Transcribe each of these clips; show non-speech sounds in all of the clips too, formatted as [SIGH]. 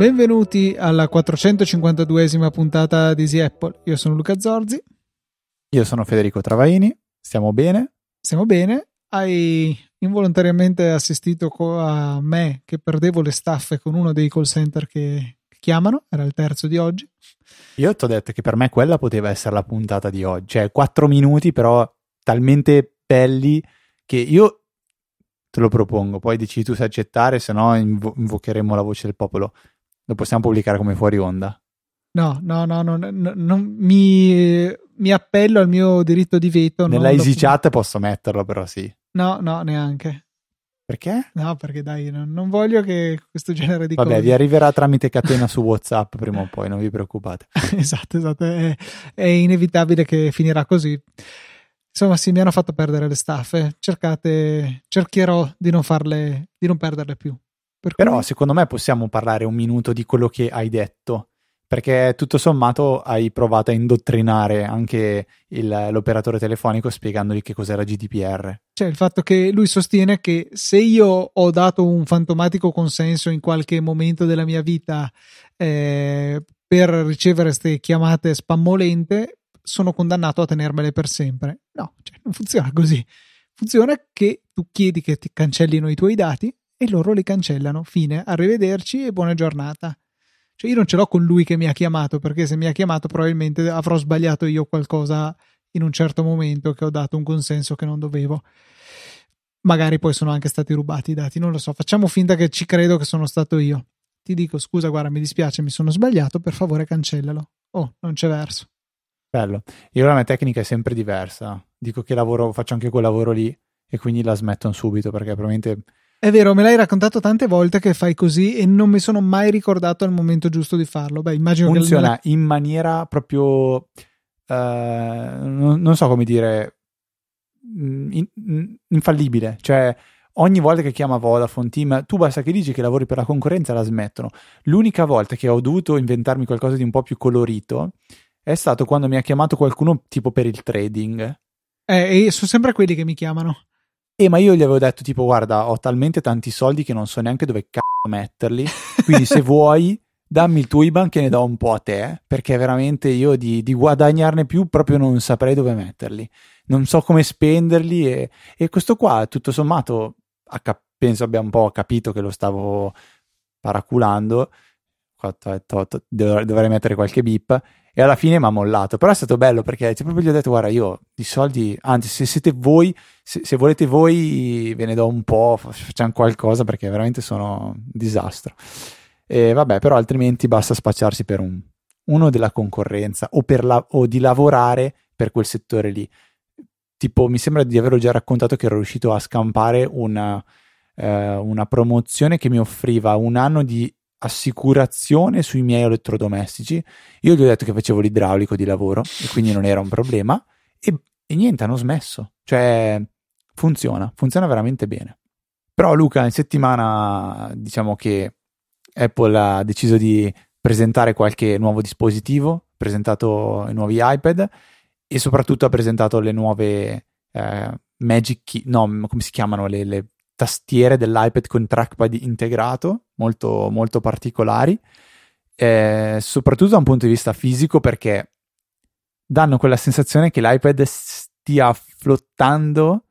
Benvenuti alla 452esima puntata di Easy Apple. Io sono Luca Zorzi. Io sono Federico Travaini. Stiamo bene? Stiamo bene. Hai involontariamente assistito a me che perdevo le staffe con uno dei call center che chiamano. Era il terzo di oggi. Io ti ho detto che per me quella poteva essere la puntata di oggi. Cioè, quattro minuti, però talmente belli che io te lo propongo. Poi decidi tu se accettare, se no invo- invocheremo la voce del popolo. Lo possiamo pubblicare come fuori onda? No, no, no, no, no non mi, mi, appello al mio diritto di veto. Nella easy chat posso metterlo, però sì. No, no, neanche. Perché? No, perché dai, non, non voglio che questo genere di Vabbè, cose. vi arriverà tramite catena su WhatsApp prima o poi, non vi preoccupate. [LAUGHS] esatto, esatto. È, è, inevitabile che finirà così. Insomma, sì, mi hanno fatto perdere le staffe. Cercate, cercherò di non farle, di non perderle più. Per Però cui... secondo me possiamo parlare un minuto di quello che hai detto, perché tutto sommato hai provato a indottrinare anche il, l'operatore telefonico spiegandogli che cos'era GDPR. Cioè il fatto che lui sostiene che se io ho dato un fantomatico consenso in qualche momento della mia vita eh, per ricevere queste chiamate spammolente, sono condannato a tenermele per sempre. No, cioè, non funziona così. Funziona che tu chiedi che ti cancellino i tuoi dati e loro li cancellano. Fine, arrivederci e buona giornata. Cioè io non ce l'ho con lui che mi ha chiamato, perché se mi ha chiamato probabilmente avrò sbagliato io qualcosa in un certo momento che ho dato un consenso che non dovevo. Magari poi sono anche stati rubati i dati, non lo so. Facciamo finta che ci credo che sono stato io. Ti dico scusa, guarda, mi dispiace, mi sono sbagliato, per favore cancellalo. Oh, non c'è verso. Bello. Io la mia tecnica è sempre diversa. Dico che lavoro, faccio anche quel lavoro lì e quindi la smettono subito perché probabilmente è vero, me l'hai raccontato tante volte che fai così e non mi sono mai ricordato il momento giusto di farlo. Beh, immagino Funziona che in maniera proprio uh, non, non, so come dire mm, in, in, infallibile, cioè ogni volta che chiama Vodafone Team, tu basta che dici che lavori per la concorrenza la smettono. L'unica volta che ho dovuto inventarmi qualcosa di un po' più colorito è stato quando mi ha chiamato qualcuno tipo per il trading. Eh, e sono sempre quelli che mi chiamano. E ma io gli avevo detto tipo guarda ho talmente tanti soldi che non so neanche dove cazzo metterli, quindi se [LAUGHS] vuoi dammi il tuo IBAN che ne do un po' a te, perché veramente io di, di guadagnarne più proprio non saprei dove metterli, non so come spenderli e, e questo qua tutto sommato penso abbia un po' capito che lo stavo paraculando, dovrei mettere qualche bip e alla fine mi ha mollato. Però è stato bello perché cioè, proprio gli ho detto: Guarda, io di soldi, anzi, se siete voi, se, se, volete voi, ve ne do un po', facciamo qualcosa perché veramente sono un disastro. E vabbè, però altrimenti basta spacciarsi per un, uno della concorrenza o, la, o di lavorare per quel settore lì. Tipo, mi sembra di averlo già raccontato che ero riuscito a scampare una, eh, una promozione che mi offriva un anno di assicurazione sui miei elettrodomestici. Io gli ho detto che facevo l'idraulico di lavoro e quindi non era un problema. E, e niente, hanno smesso. Cioè, funziona, funziona veramente bene. Però Luca, in settimana diciamo che Apple ha deciso di presentare qualche nuovo dispositivo, ha presentato i nuovi iPad e soprattutto ha presentato le nuove eh, Magic Key, no, come si chiamano le, le tastiere dell'iPad con trackpad integrato, molto, molto particolari, eh, soprattutto da un punto di vista fisico perché danno quella sensazione che l'iPad stia flottando,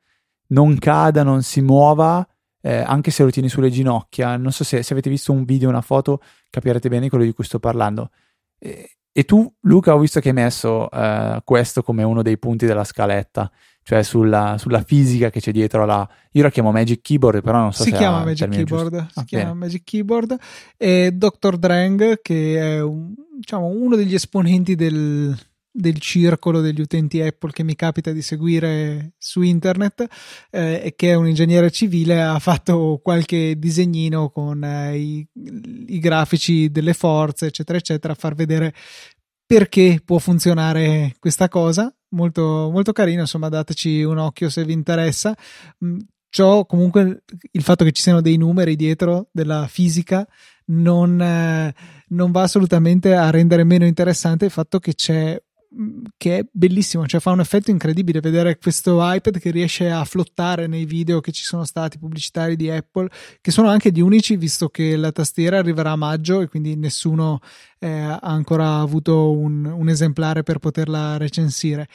non cada, non si muova, eh, anche se lo tieni sulle ginocchia. Non so se, se, avete visto un video, una foto, capirete bene quello di cui sto parlando. E, e tu, Luca, ho visto che hai messo eh, questo come uno dei punti della scaletta cioè sulla, sulla, fisica che c'è dietro la... Io la chiamo Magic Keyboard, però non so si se chiama Magic Keyboard, giusto. si ah, chiama bene. Magic Keyboard e Dr. Drang che è un, diciamo, uno degli esponenti del, del circolo degli utenti Apple che mi capita di seguire su internet eh, e che è un ingegnere civile ha fatto qualche disegnino con eh, i, i, grafici delle forze eccetera eccetera a far vedere perché può funzionare questa cosa molto, molto carino, insomma dateci un occhio se vi interessa. Mm, ciò comunque il fatto che ci siano dei numeri dietro della fisica non, eh, non va assolutamente a rendere meno interessante il fatto che c'è che è bellissimo, cioè fa un effetto incredibile vedere questo iPad che riesce a flottare nei video che ci sono stati pubblicitari di Apple, che sono anche gli unici, visto che la tastiera arriverà a maggio e quindi nessuno eh, ha ancora avuto un, un esemplare per poterla recensire.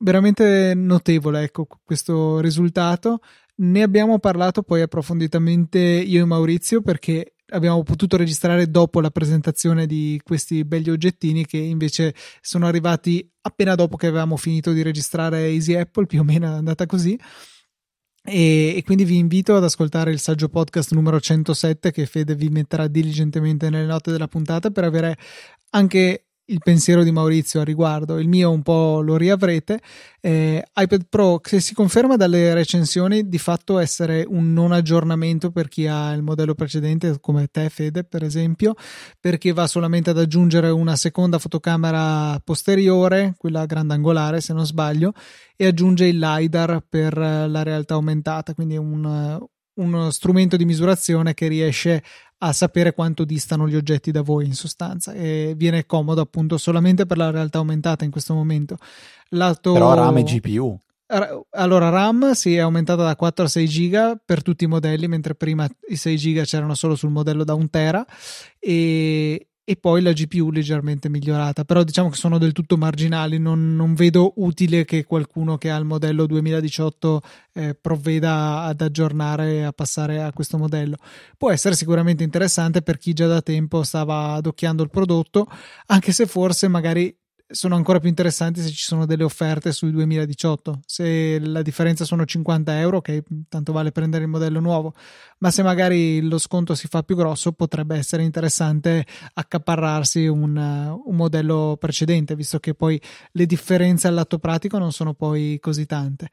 Veramente notevole, ecco, questo risultato. Ne abbiamo parlato poi approfonditamente io e Maurizio perché abbiamo potuto registrare dopo la presentazione di questi belli oggettini che invece sono arrivati appena dopo che avevamo finito di registrare Easy Apple, più o meno è andata così. E, e, quindi vi invito ad ascoltare il saggio podcast numero 107 che Fede vi metterà diligentemente nelle note della puntata per avere anche il pensiero di Maurizio a riguardo, il mio un po' lo riavrete. Eh, iPad Pro che si conferma dalle recensioni di fatto essere un non aggiornamento per chi ha il modello precedente, come te, Fede, per esempio, perché va solamente ad aggiungere una seconda fotocamera posteriore, quella grandangolare se non sbaglio, e aggiunge il LiDAR per la realtà aumentata, quindi un, uno strumento di misurazione che riesce a sapere quanto distano gli oggetti da voi in sostanza e viene comodo appunto solamente per la realtà aumentata in questo momento. Lato... Però RAM e GPU. Allora, RAM si è aumentata da 4 a 6 giga per tutti i modelli, mentre prima i 6 giga c'erano solo sul modello da 1 tera e, e poi la GPU leggermente migliorata, però diciamo che sono del tutto marginali, non, non vedo utile che qualcuno che ha il modello 2018 eh, provveda ad aggiornare a passare a questo modello. Può essere sicuramente interessante per chi già da tempo stava adocchiando il prodotto, anche se forse magari sono ancora più interessanti se ci sono delle offerte sul 2018. Se la differenza sono 50 euro, ok, tanto vale prendere il modello nuovo, ma se magari lo sconto si fa più grosso, potrebbe essere interessante accaparrarsi un, un modello precedente, visto che poi le differenze al lato pratico non sono poi così tante.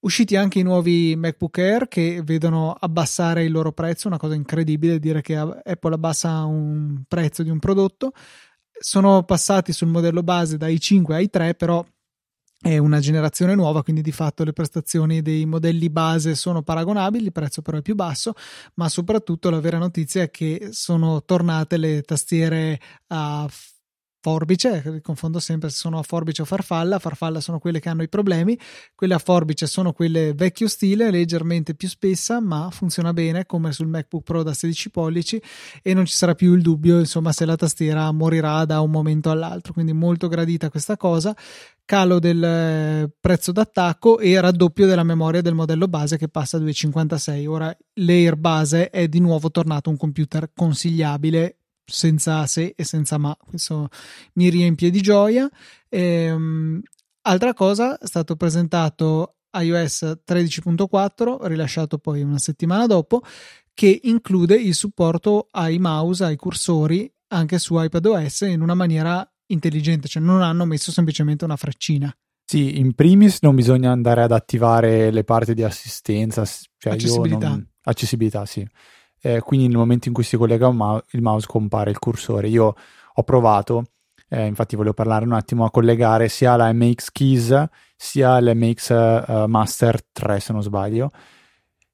Usciti anche i nuovi MacBook Air che vedono abbassare il loro prezzo, una cosa incredibile dire che Apple abbassa un prezzo di un prodotto sono passati sul modello base dai 5 ai 3, però è una generazione nuova, quindi di fatto le prestazioni dei modelli base sono paragonabili, il prezzo però è più basso, ma soprattutto la vera notizia è che sono tornate le tastiere a forbice, confondo sempre se sono a forbice o farfalla, farfalla sono quelle che hanno i problemi, quelle a forbice sono quelle vecchio stile, leggermente più spessa, ma funziona bene come sul MacBook Pro da 16 pollici e non ci sarà più il dubbio, insomma, se la tastiera morirà da un momento all'altro, quindi molto gradita questa cosa calo del eh, prezzo d'attacco e raddoppio della memoria del modello base che passa a 256. Ora l'Air base è di nuovo tornato un computer consigliabile senza se e senza ma. Questo mi riempie di gioia. Ehm, altra cosa, è stato presentato iOS 13.4, rilasciato poi una settimana dopo, che include il supporto ai mouse, ai cursori anche su iPadOS in una maniera intelligente, cioè non hanno messo semplicemente una freccina. Sì, in primis non bisogna andare ad attivare le parti di assistenza, cioè accessibilità. Non... accessibilità, sì eh, quindi nel momento in cui si collega mouse, il mouse compare il cursore. Io ho provato, eh, infatti volevo parlare un attimo a collegare sia la MX Keys sia l'MX uh, eh, Master 3 se non sbaglio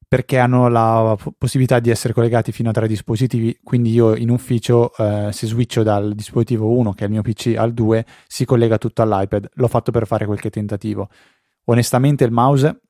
perché hanno la possibilità di essere collegati fino a tre dispositivi, quindi io in ufficio eh, se switcho dal dispositivo 1 che è il mio PC al 2 si collega tutto all'iPad, l'ho fatto per fare qualche tentativo. Onestamente il mouse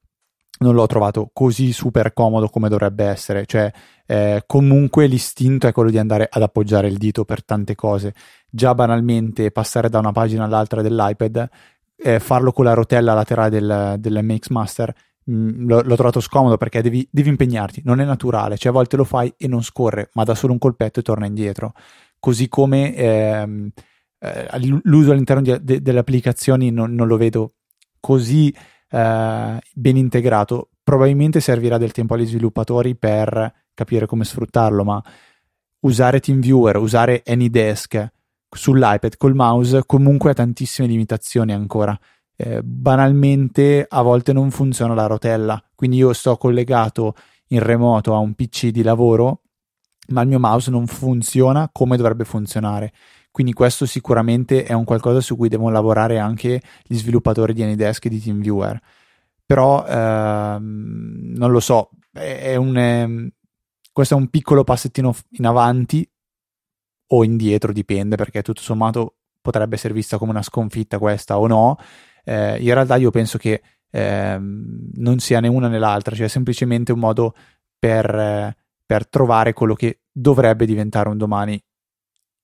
non l'ho trovato così super comodo come dovrebbe essere, cioè eh, comunque l'istinto è quello di andare ad appoggiare il dito per tante cose, già banalmente passare da una pagina all'altra dell'iPad, eh, farlo con la rotella laterale del, dell'MX Master, mh, mm, l'ho, l'ho, trovato scomodo perché devi, devi, impegnarti, non è naturale, cioè a volte lo fai e non scorre, ma dà solo un colpetto e torna indietro, così come ehm, eh, l'uso all'interno di, de, delle applicazioni non, non lo vedo così eh, ben integrato. Probabilmente servirà del tempo agli sviluppatori per capire come sfruttarlo, ma usare TeamViewer, usare AnyDesk sull'iPad col mouse comunque ha tantissime limitazioni ancora. Eh, banalmente a volte non funziona la rotella, quindi io sto collegato in remoto a un PC di lavoro, ma il mio mouse non funziona come dovrebbe funzionare. Quindi questo sicuramente è un qualcosa su cui devono lavorare anche gli sviluppatori di Anydesk e di TeamViewer. Però ehm, non lo so, è un, eh, questo è un piccolo passettino in avanti o indietro, dipende perché tutto sommato potrebbe essere vista come una sconfitta questa o no. Eh, in realtà io penso che eh, non sia né una né l'altra, cioè semplicemente un modo per, eh, per trovare quello che dovrebbe diventare un domani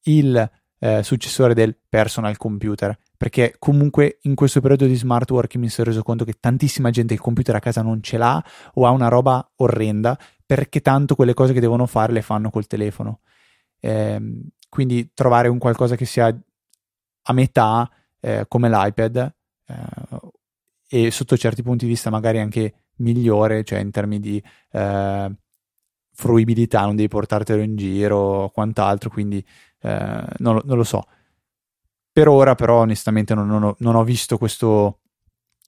il eh, successore del personal computer. Perché comunque in questo periodo di smart working mi sono reso conto che tantissima gente il computer a casa non ce l'ha o ha una roba orrenda perché tanto quelle cose che devono fare le fanno col telefono. Eh, quindi trovare un qualcosa che sia a metà eh, come l'iPad eh, e sotto certi punti di vista magari anche migliore, cioè in termini di eh, fruibilità, non devi portartelo in giro o quant'altro, quindi eh, non, non, lo so. Per ora però onestamente non, non, ho, non ho, visto questo...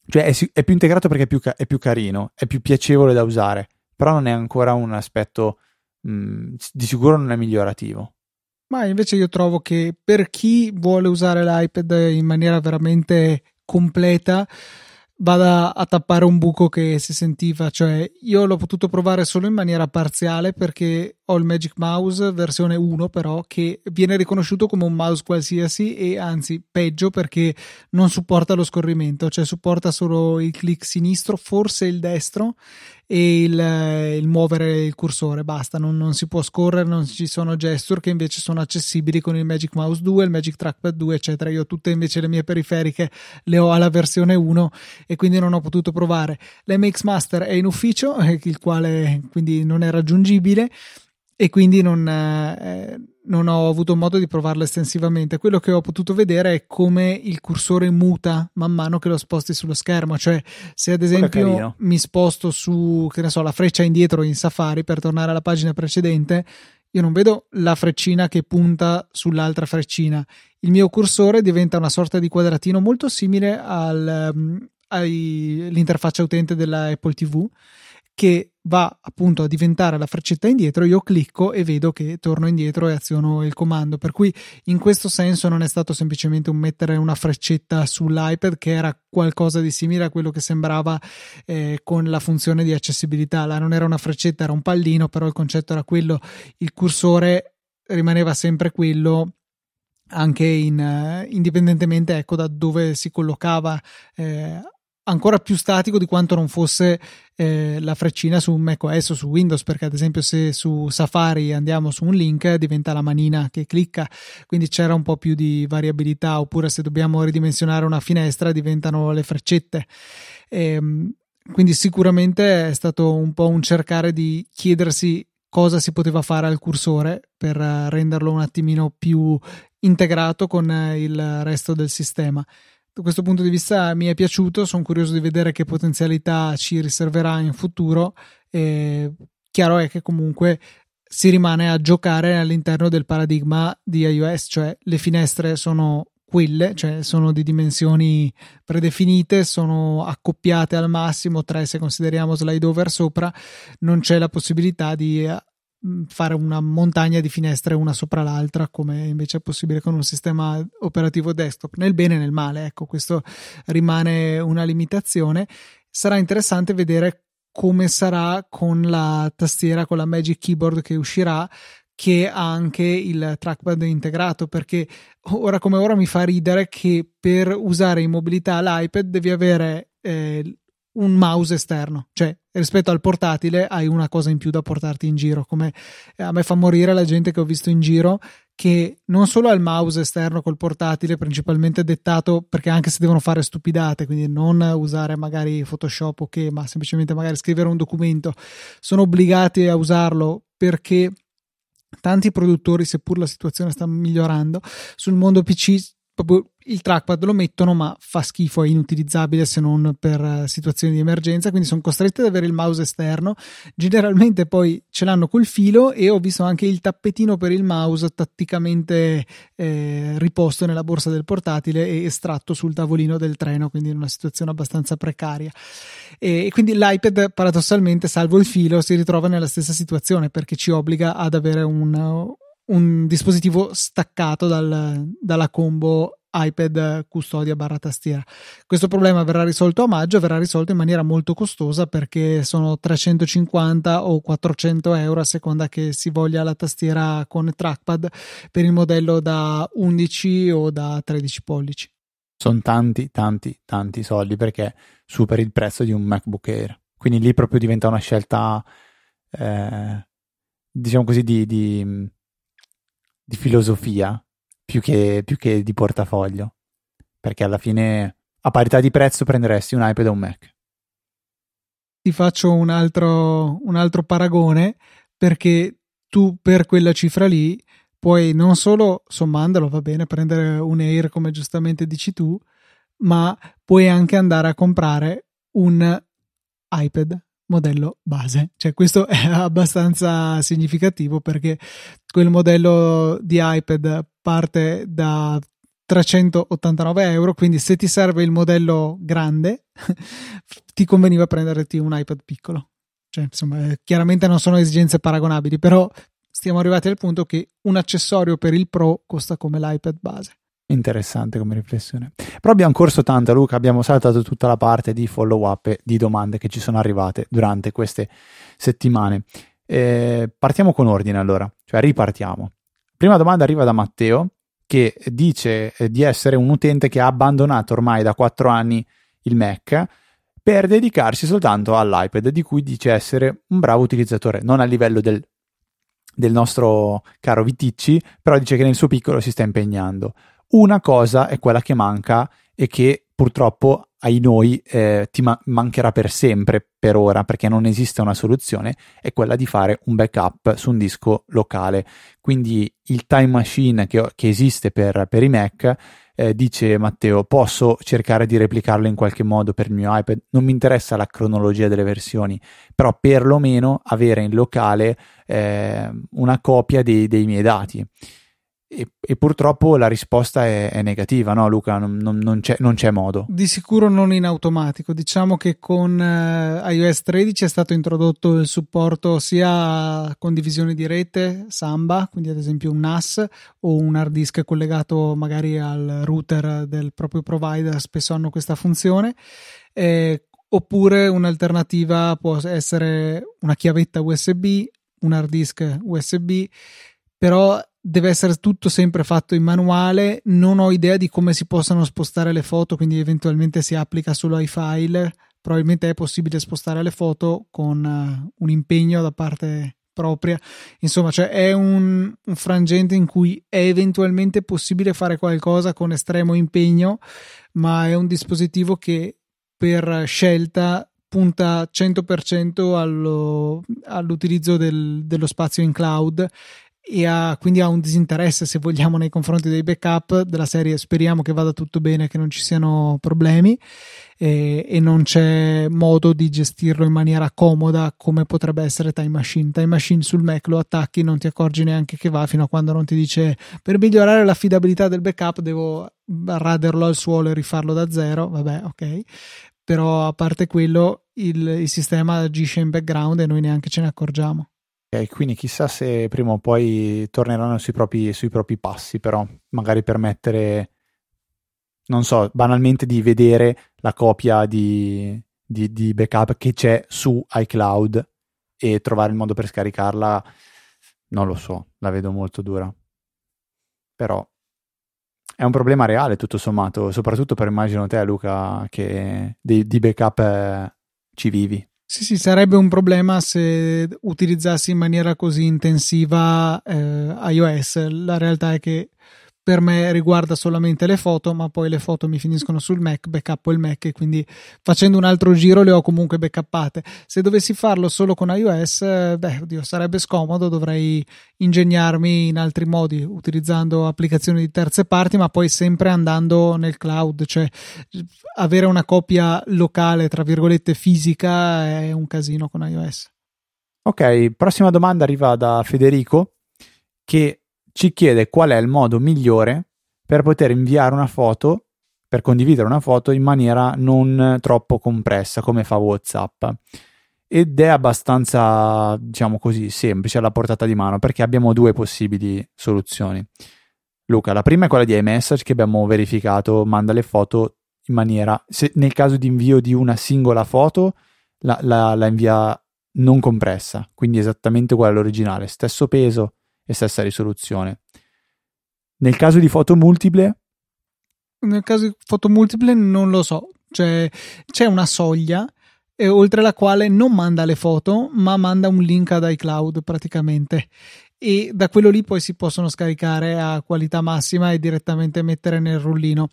Cioè è, è più integrato perché è più, è più, carino, è più piacevole da usare, però non è ancora un aspetto... Mh, di sicuro non è migliorativo. Ma invece io trovo che per chi vuole usare l'iPad in maniera veramente completa, vada a tappare un buco che si sentiva, cioè io l'ho potuto provare solo in maniera parziale perché ho il Magic Mouse versione 1 però che viene riconosciuto come un mouse qualsiasi e anzi peggio perché non supporta lo scorrimento, cioè supporta solo il clic sinistro, forse il destro e il, il muovere il cursore, basta, non, non, si può scorrere, non ci sono gesture che invece sono accessibili con il Magic Mouse 2, il Magic Trackpad 2 eccetera, io tutte invece le mie periferiche le ho alla versione 1 e quindi non ho potuto provare. L'MX Master è in ufficio, il quale quindi non è raggiungibile e quindi non, eh, non, ho avuto modo di provarlo estensivamente. Quello che ho potuto vedere è come il cursore muta man mano che lo sposti sullo schermo, cioè se ad esempio mi sposto su, che ne so, la freccia indietro in Safari per tornare alla pagina precedente, io non vedo la freccina che punta sull'altra freccina. Il mio cursore diventa una sorta di quadratino molto simile al, um, all'interfaccia utente della Apple TV che va appunto a diventare la freccetta indietro, io clicco e vedo che torno indietro e aziono il comando. Per cui in questo senso non è stato semplicemente un mettere una freccetta sull'iPad che era qualcosa di simile a quello che sembrava eh, con la funzione di accessibilità. Là non era una freccetta, era un pallino, però il concetto era quello, il cursore rimaneva sempre quello anche in, uh, indipendentemente ecco, da dove si collocava eh, ancora più statico di quanto non fosse eh, la freccina su macOS o su Windows, perché ad esempio se su Safari andiamo su un link diventa la manina che clicca, quindi c'era un po' più di variabilità, oppure se dobbiamo ridimensionare una finestra diventano le freccette. E, ehm, quindi sicuramente è stato un po' un cercare di chiedersi cosa si poteva fare al cursore per renderlo un attimino più integrato con il resto del sistema da questo punto di vista mi è piaciuto, sono curioso di vedere che potenzialità ci riserverà in futuro. E chiaro è che comunque si rimane a giocare all'interno del paradigma di iOS, cioè le finestre sono quelle, cioè sono di dimensioni predefinite, sono accoppiate al massimo, tre se consideriamo slide over sopra, non c'è la possibilità di fare una montagna di finestre una sopra l'altra come invece è possibile con un sistema operativo desktop nel bene e nel male ecco questo rimane una limitazione. Sarà interessante vedere come sarà con la tastiera con la Magic Keyboard che uscirà che ha anche il trackpad integrato perché ora come ora mi fa ridere che per usare in mobilità l'iPad devi avere eh, un mouse esterno, cioè rispetto al portatile hai una cosa in più da portarti in giro, come eh, a me fa morire la gente che ho visto in giro che non solo ha il mouse esterno col portatile principalmente dettato perché anche se devono fare stupidate, quindi non usare magari Photoshop o okay, che, ma semplicemente magari scrivere un documento, sono obbligati a usarlo perché tanti produttori, seppur la situazione sta migliorando, sul mondo PC proprio il trackpad lo mettono ma fa schifo, è inutilizzabile se non per eh, situazioni di emergenza, quindi sono costretti ad avere il mouse esterno, generalmente poi ce l'hanno col filo e ho visto anche il tappetino per il mouse tatticamente eh, riposto nella borsa del portatile e estratto sul tavolino del treno, quindi in una situazione abbastanza precaria. E, e quindi l'iPad paradossalmente, salvo il filo, si ritrova nella stessa situazione perché ci obbliga ad avere un un dispositivo staccato dal, dalla combo iPad custodia barra tastiera. Questo problema verrà risolto a maggio, verrà risolto in maniera molto costosa perché sono 350 o 400 euro a seconda che si voglia la tastiera con trackpad per il modello da 11 o da 13 pollici. Sono tanti, tanti, tanti soldi perché superi il prezzo di un MacBook Air. Quindi lì proprio diventa una scelta, eh, diciamo così, di, di, di filosofia più che, più che di portafoglio. Perché alla fine, a parità di prezzo, prenderesti un iPad o un Mac. Ti faccio un altro, un altro paragone perché tu per quella cifra lì puoi non solo sommandolo, va bene, prendere un Air come giustamente dici tu, ma puoi anche andare a comprare un iPad modello base. Cioè, questo è [LAUGHS] abbastanza significativo perché quel modello di iPad parte da 389 euro. Quindi, se ti serve il modello grande, [LAUGHS] ti conveniva prenderti un iPad piccolo. Cioè, insomma, chiaramente non sono esigenze paragonabili, però stiamo arrivati al punto che un accessorio per il Pro costa come l'iPad base. Interessante come riflessione. Però abbiamo corso tanto, Luca, abbiamo saltato tutta la parte di follow up e di domande che ci sono arrivate durante queste settimane. Eh, partiamo con ordine allora, cioè ripartiamo. Prima domanda arriva da Matteo che dice eh, di essere un utente che ha abbandonato ormai da quattro anni il Mac per dedicarsi soltanto all'iPad, di cui dice essere un bravo utilizzatore, non a livello del, del nostro caro Viticci, però dice che nel suo piccolo si sta impegnando. Una cosa è quella che manca e che purtroppo ai noi eh, ti ma- mancherà per sempre per ora perché non esiste una soluzione è quella di fare un backup su un disco locale. Quindi il time machine che, che esiste per, per, i Mac eh, dice Matteo posso cercare di replicarlo in qualche modo per il mio iPad? Non mi interessa la cronologia delle versioni però perlomeno avere in locale eh, una copia dei, dei miei dati e, e, purtroppo la risposta è, è negativa, no Luca? Non, non, non, c'è, non, c'è, modo. Di sicuro non in automatico. Diciamo che con uh, iOS 13 è stato introdotto il supporto sia a condivisione di rete, Samba, quindi ad esempio un NAS o un hard disk collegato magari al router del proprio provider, spesso hanno questa funzione. Eh, oppure un'alternativa può essere una chiavetta USB, un hard disk USB, però deve essere tutto sempre fatto in manuale. Non ho idea di come si possano spostare le foto, quindi eventualmente si applica solo ai file. Probabilmente è possibile spostare le foto con uh, un impegno da parte propria. Insomma, cioè è un, un, frangente in cui è eventualmente possibile fare qualcosa con estremo impegno, ma è un dispositivo che per scelta punta 100% allo, all'utilizzo del, dello spazio in cloud e ha, quindi ha un disinteresse se vogliamo nei confronti dei backup della serie. Speriamo che vada tutto bene che non ci siano problemi e, e, non c'è modo di gestirlo in maniera comoda come potrebbe essere Time Machine. Time Machine sul Mac lo attacchi non ti accorgi neanche che va fino a quando non ti dice per migliorare l'affidabilità del backup devo raderlo al suolo e rifarlo da zero. Vabbè ok. Però a parte quello il, il sistema agisce in background e noi neanche ce ne accorgiamo Ok, quindi chissà se prima o poi torneranno sui propri, sui propri passi, però magari permettere, non so, banalmente di vedere la copia di, di, di backup che c'è su iCloud e trovare il modo per scaricarla, non lo so, la vedo molto dura. Però è un problema reale tutto sommato, soprattutto per immagino te Luca che di, di backup eh, ci vivi. Sì, sì, sarebbe un problema se utilizzassi in maniera così intensiva eh, iOS. La realtà è che per me riguarda solamente le foto, ma poi le foto mi finiscono sul Mac, backuppo il Mac e quindi facendo un altro giro le ho comunque backuppate. Se dovessi farlo solo con iOS, beh, oddio, sarebbe scomodo, dovrei ingegnarmi in altri modi, utilizzando applicazioni di terze parti, ma poi sempre andando nel cloud, cioè avere una copia locale, tra virgolette, fisica è un casino con iOS. Ok, prossima domanda arriva da Federico che ci chiede qual è il modo migliore per poter inviare una foto, per condividere una foto in maniera non troppo compressa come fa WhatsApp. Ed è abbastanza, diciamo così, semplice alla portata di mano perché abbiamo due possibili soluzioni. Luca, la prima è quella di iMessage che abbiamo verificato, manda le foto in maniera, se nel caso di invio di una singola foto, la, la, la invia non compressa, quindi esattamente uguale all'originale, stesso peso e stessa risoluzione. Nel caso di foto multiple? Nel caso di foto multiple non lo so, cioè c'è una soglia e oltre la quale non manda le foto, ma manda un link ad iCloud praticamente e da quello lì poi si possono scaricare a qualità massima e direttamente mettere nel rullino.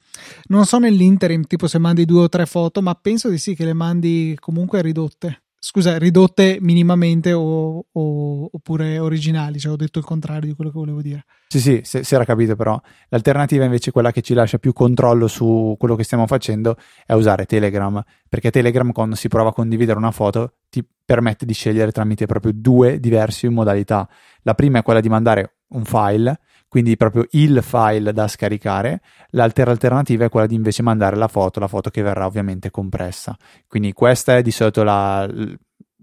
Non so nell'interim, tipo se mandi due o tre foto, ma penso di sì che le mandi comunque ridotte scusa, ridotte minimamente o, o, oppure originali, cioè ho detto il contrario di quello che volevo dire. Sì, sì, si, si era capito però. L'alternativa invece, quella che ci lascia più controllo su quello che stiamo facendo, è usare Telegram, perché Telegram quando si prova a condividere una foto ti permette di scegliere tramite proprio due diverse modalità. La prima è quella di mandare un file quindi proprio il file da scaricare. L'altra alternativa è quella di invece mandare la foto, la foto che verrà ovviamente compressa. Quindi questa è di solito la,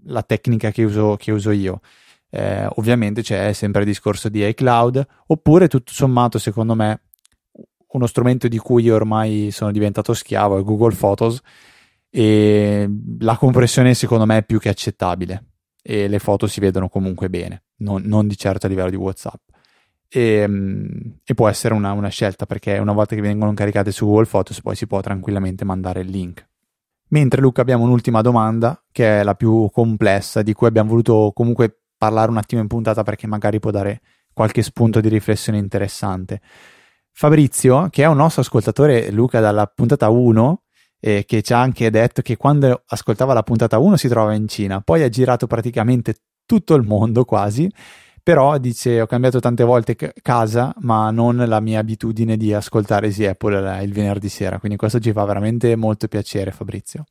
la tecnica che uso, che uso io. Eh, ovviamente c'è sempre il discorso di iCloud, oppure tutto sommato, secondo me, uno strumento di cui ormai sono diventato schiavo è Google Photos e la compressione secondo me è più che accettabile e le foto si vedono comunque bene, non, non di certo a livello di WhatsApp e, ehm, e può essere una, una, scelta perché una volta che vengono caricate su Google Photos poi si può tranquillamente mandare il link. Mentre Luca abbiamo un'ultima domanda che è la più complessa di cui abbiamo voluto comunque parlare un attimo in puntata perché magari può dare qualche spunto di riflessione interessante. Fabrizio, che è un nostro ascoltatore Luca dalla puntata 1, eh, che ci ha anche detto che quando ascoltava la puntata 1 si trova in Cina, poi ha girato praticamente tutto il mondo quasi però dice ho cambiato tante volte casa ma non la mia abitudine di ascoltare Easy Apple il venerdì sera. Quindi questo ci fa veramente molto piacere Fabrizio.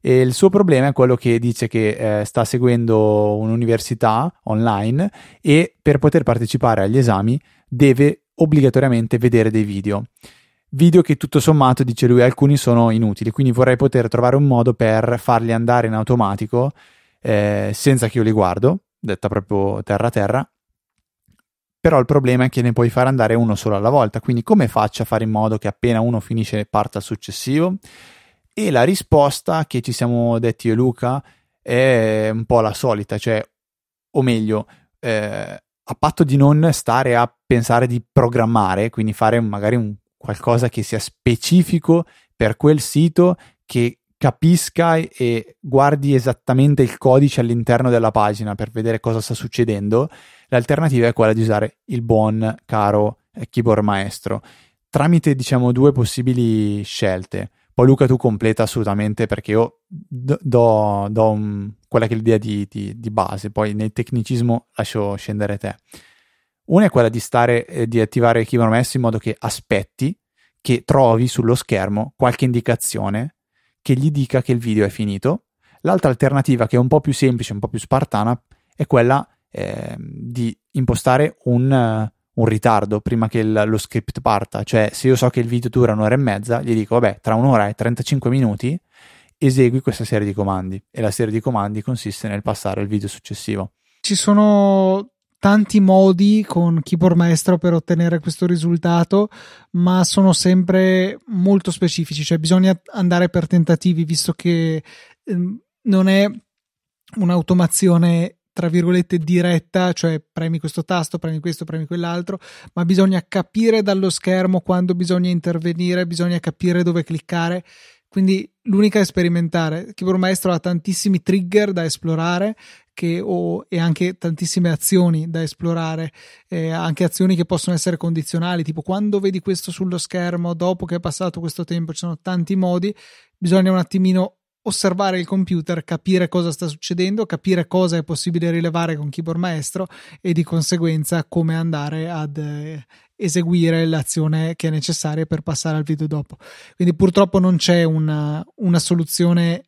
E il suo problema è quello che dice che eh, sta seguendo un'università online e per poter partecipare agli esami deve obbligatoriamente vedere dei video. Video che tutto sommato dice lui alcuni sono inutili. Quindi vorrei poter trovare un modo per farli andare in automatico eh, senza che io li guardo detta proprio terra terra. Però il problema è che ne puoi fare andare uno solo alla volta, quindi come faccio a fare in modo che appena uno finisce parta il successivo? E la risposta che ci siamo detti io e Luca è un po' la solita, cioè, o meglio, eh, a patto di non stare a pensare di programmare, quindi fare magari un, qualcosa che sia specifico per quel sito che capisca e guardi esattamente il codice all'interno della pagina per vedere cosa sta succedendo, l'alternativa è quella di usare il buon caro eh, keyboard maestro tramite diciamo due possibili scelte. Poi Luca tu completa assolutamente perché io do, do, un, quella che è l'idea di, di, di, base, poi nel tecnicismo lascio scendere te. Una è quella di stare eh, di attivare il keyboard maestro in modo che aspetti che trovi sullo schermo qualche indicazione che gli dica che il video è finito. L'altra alternativa, che è un po' più semplice, un po' più spartana, è quella eh, di impostare un, uh, un, ritardo prima che il, lo script parta. Cioè, se io so che il video dura un'ora e mezza, gli dico, vabbè, tra un'ora e 35 minuti esegui questa serie di comandi. E la serie di comandi consiste nel passare al video successivo. Ci sono tanti modi con keyboard maestro per ottenere questo risultato, ma sono sempre molto specifici, cioè bisogna andare per tentativi, visto che eh, non è un'automazione tra virgolette diretta, cioè premi questo tasto, premi questo, premi quell'altro, ma bisogna capire dallo schermo quando bisogna intervenire, bisogna capire dove cliccare. Quindi l'unica è sperimentare. Keyboard Maestro ha tantissimi trigger da esplorare che, oh, e anche tantissime azioni da esplorare, eh, anche azioni che possono essere condizionali, tipo quando vedi questo sullo schermo, dopo che è passato questo tempo, ci sono tanti modi, bisogna un attimino osservare il computer, capire cosa sta succedendo, capire cosa è possibile rilevare con keyboard maestro e di conseguenza come andare ad eh, eseguire l'azione che è necessaria per passare al video dopo. Quindi purtroppo non c'è una, una soluzione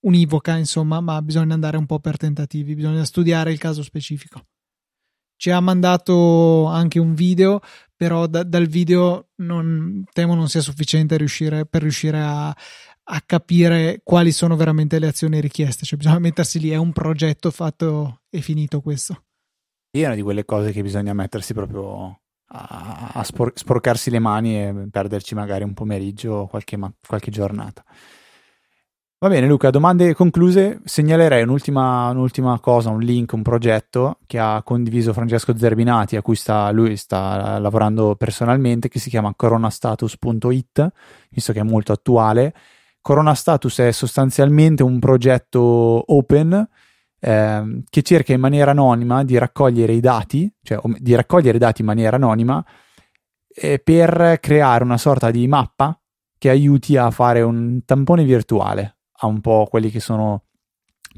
univoca, insomma, ma bisogna andare un po' per tentativi, bisogna studiare il caso specifico. Ci ha mandato anche un video, però da, dal video non, temo non sia sufficiente riuscire, per riuscire a, a capire quali sono veramente le azioni richieste, cioè bisogna mettersi lì, è un progetto fatto e finito questo. È una di quelle cose che bisogna mettersi proprio a, a spor- sporcarsi le mani e perderci magari un pomeriggio o qualche, ma- qualche giornata. Va bene Luca, domande concluse, segnalerei un'ultima, un'ultima, cosa, un link, un progetto che ha condiviso Francesco Zerbinati, a cui sta, lui sta lavorando personalmente, che si chiama coronastatus.it, visto che è molto attuale. Coronastatus è sostanzialmente un progetto open eh, che cerca in maniera anonima di raccogliere i dati, cioè di raccogliere dati in maniera anonima eh, per creare una sorta di mappa che aiuti a fare un tampone virtuale a un po' quelli che sono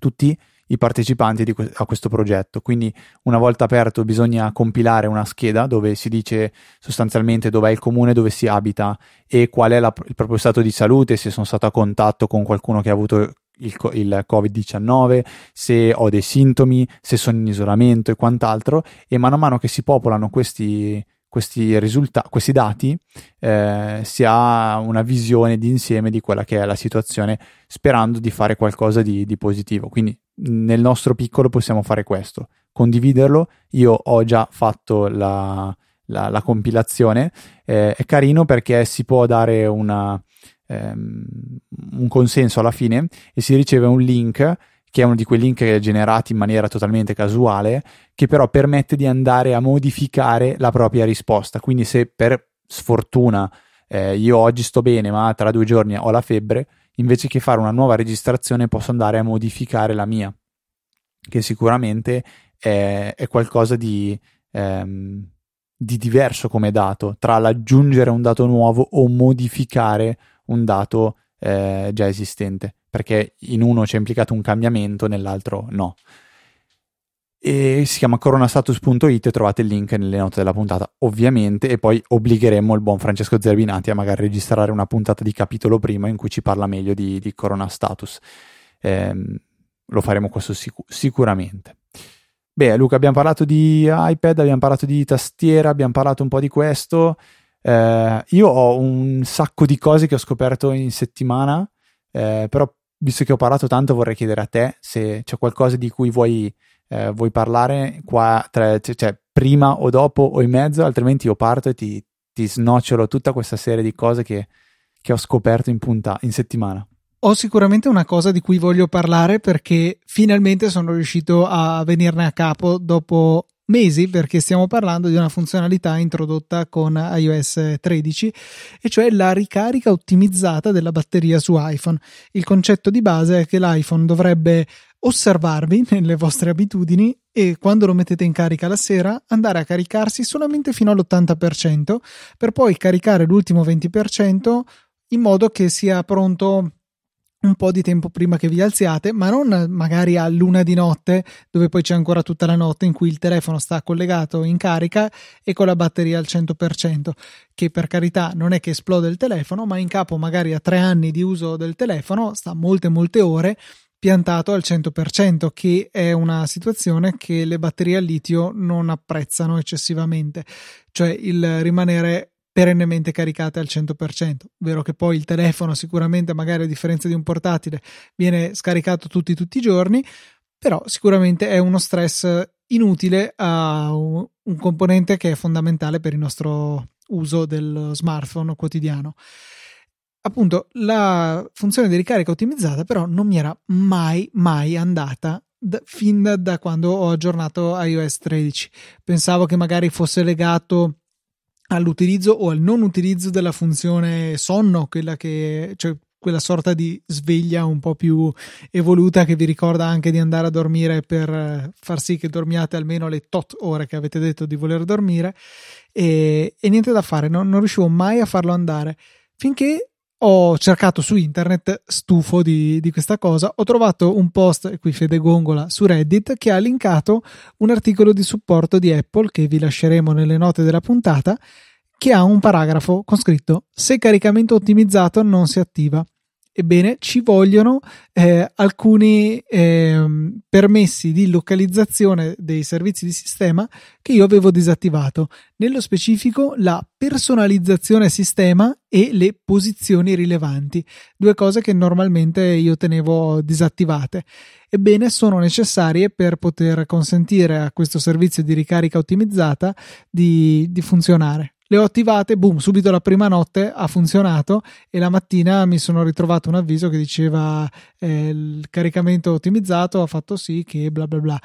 tutti i partecipanti que- a questo progetto. Quindi una volta aperto bisogna compilare una scheda dove si dice sostanzialmente dov'è il comune dove si abita e qual è la, il proprio stato di salute, se sono stato a contatto con qualcuno che ha avuto il, il, Covid-19, se ho dei sintomi, se sono in isolamento e quant'altro. E mano a mano che si popolano questi, questi, risultati, questi dati eh, si ha una visione d'insieme di quella che è la situazione, sperando di fare qualcosa di, di positivo. Quindi nel nostro piccolo possiamo fare questo, condividerlo. Io ho già fatto la, la, la compilazione, eh, è carino perché si può dare una, ehm, un consenso alla fine e si riceve un link che è uno di quei link generati in maniera totalmente casuale, che però permette di andare a modificare la propria risposta. Quindi se per sfortuna eh, io oggi sto bene, ma tra due giorni ho la febbre, invece che fare una nuova registrazione posso andare a modificare la mia, che sicuramente è, è qualcosa di, ehm, di diverso come dato, tra l'aggiungere un dato nuovo o modificare un dato eh, già esistente perché in uno c'è implicato un cambiamento, nell'altro no. E si chiama coronastatus.it, trovate il link nelle note della puntata, ovviamente, e poi obbligheremo il buon Francesco Zerbinati a magari registrare una puntata di capitolo primo in cui ci parla meglio di, di Coronastatus. Eh, lo faremo questo sic- sicuramente. Beh, Luca, abbiamo parlato di iPad, abbiamo parlato di tastiera, abbiamo parlato un po' di questo. Eh, io ho un sacco di cose che ho scoperto in settimana, eh, però visto che ho parlato tanto, vorrei chiedere a te se c'è qualcosa di cui vuoi, eh, vuoi parlare qua, tra, cioè prima o dopo o in mezzo, altrimenti io parto e ti, ti snocciolo tutta questa serie di cose che, che ho scoperto in, punta, in settimana. Ho sicuramente una cosa di cui voglio parlare perché finalmente sono riuscito a venirne a capo dopo mesi perché stiamo parlando di una funzionalità introdotta con iOS 13 e cioè la ricarica ottimizzata della batteria su iPhone. Il concetto di base è che l'iPhone dovrebbe osservarvi nelle vostre abitudini e quando lo mettete in carica la sera andare a caricarsi solamente fino all'80% per poi caricare l'ultimo 20% in modo che sia pronto un po' di tempo prima che vi alziate, ma non magari a luna di notte, dove poi c'è ancora tutta la notte in cui il telefono sta collegato in carica e con la batteria al 100%, che per carità non è che esplode il telefono, ma in capo magari a tre anni di uso del telefono sta molte molte ore piantato al 100%, che è una situazione che le batterie al litio non apprezzano eccessivamente, cioè il rimanere perennemente caricate al 100%, vero che poi il telefono sicuramente magari a differenza di un portatile viene scaricato tutti tutti i giorni, però sicuramente è uno stress inutile a un componente che è fondamentale per il nostro uso del smartphone quotidiano. Appunto, la funzione di ricarica ottimizzata però non mi era mai mai andata da, fin da quando ho aggiornato iOS 13. Pensavo che magari fosse legato all'utilizzo o al non utilizzo della funzione sonno, quella che cioè quella sorta di sveglia un po' più evoluta che vi ricorda anche di andare a dormire per far sì che dormiate almeno le tot ore che avete detto di voler dormire e, e niente da fare, non, non riuscivo mai a farlo andare finché ho cercato su internet, stufo di, di, questa cosa, ho trovato un post, qui Fede Gongola, su Reddit che ha linkato un articolo di supporto di Apple che vi lasceremo nelle note della puntata, che ha un paragrafo con scritto se caricamento ottimizzato non si attiva Ebbene, ci vogliono eh, alcuni eh, permessi di localizzazione dei servizi di sistema che io avevo disattivato. Nello specifico, la personalizzazione sistema e le posizioni rilevanti, due cose che normalmente io tenevo disattivate. Ebbene, sono necessarie per poter consentire a questo servizio di ricarica ottimizzata di, di funzionare le ho attivate, boom, subito la prima notte ha funzionato e la mattina mi sono ritrovato un avviso che diceva eh, il caricamento ottimizzato ha fatto sì che bla bla bla.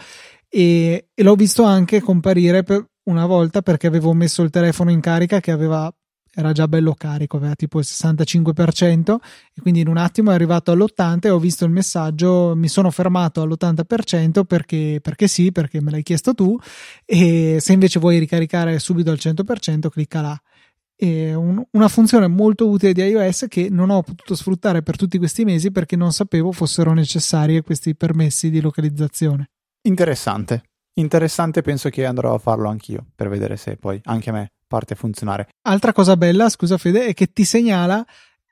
E, e l'ho visto anche comparire per una volta perché avevo messo il telefono in carica che aveva era già bello carico, aveva tipo il 65% e quindi in un attimo è arrivato all'80% e ho visto il messaggio, mi sono fermato all'80% perché, perché sì, perché me l'hai chiesto tu e se invece vuoi ricaricare subito al 100% clicca là. È un, una funzione molto utile di iOS che non ho potuto sfruttare per tutti questi mesi perché non sapevo fossero necessari questi permessi di localizzazione. Interessante. Interessante, penso che andrò a farlo anch'io per vedere se poi anche a me parte a funzionare. Altra cosa bella, scusa Fede, è che ti segnala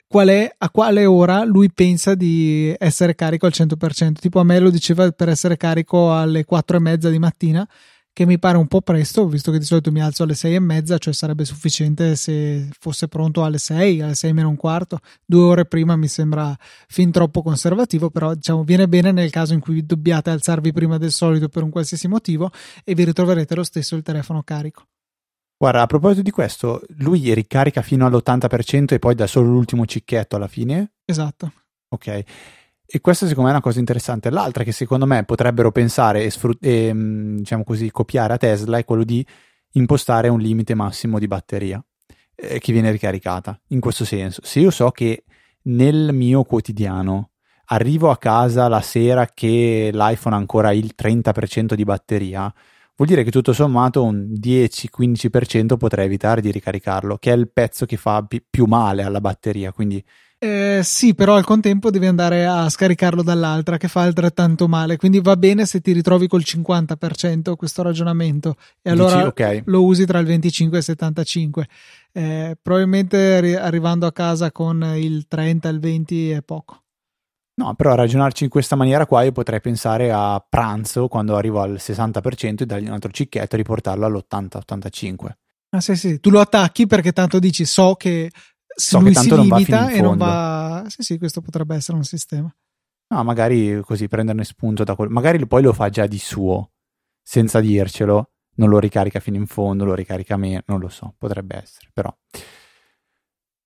qual è, a quale ora lui pensa di essere carico al 100%. Tipo a me lo diceva per essere carico alle 4 e mezza di mattina, che mi pare un po' presto, visto che di solito mi alzo alle 6 e mezza, cioè sarebbe sufficiente se fosse pronto alle 6, alle 6 meno un quarto. Due ore prima mi sembra fin troppo conservativo, però diciamo viene bene nel caso in cui dobbiate alzarvi prima del solito per un qualsiasi motivo e vi ritroverete lo stesso il telefono carico. Guarda, a proposito di questo, lui ricarica fino all'80% e poi dà solo l'ultimo cicchetto alla fine? Esatto. Ok. E questa secondo me è una cosa interessante. L'altra che secondo me potrebbero pensare e, sfrut- e mm, diciamo così, copiare a Tesla è quello di impostare un limite massimo di batteria eh, che viene ricaricata. In questo senso, se io so che nel mio quotidiano arrivo a casa la sera che l'iPhone ha ancora il 30% di batteria, vuol dire che tutto sommato un 10-15% potrei evitare di ricaricarlo, che è il pezzo che fa più male alla batteria. Quindi eh, sì, però al contempo devi andare a scaricarlo dall'altra che fa altrettanto male. Quindi va bene se ti ritrovi col 50% questo ragionamento e allora Dici, okay. lo usi tra il 25 e il 75. Eh, probabilmente arrivando a casa con il 30 e il 20 è poco. No, però a ragionarci in questa maniera qua io potrei pensare a pranzo quando arrivo al 60% e dargli un altro cicchetto e riportarlo all'80-85. Ah sì sì, tu lo attacchi perché tanto dici so che so lui che tanto si limita e non va... Sì sì, questo potrebbe essere un sistema. No, magari così prenderne spunto da quello. Magari poi lo fa già di suo, senza dircelo. Non lo ricarica fino in fondo, lo ricarica meno, non lo so, potrebbe essere, però...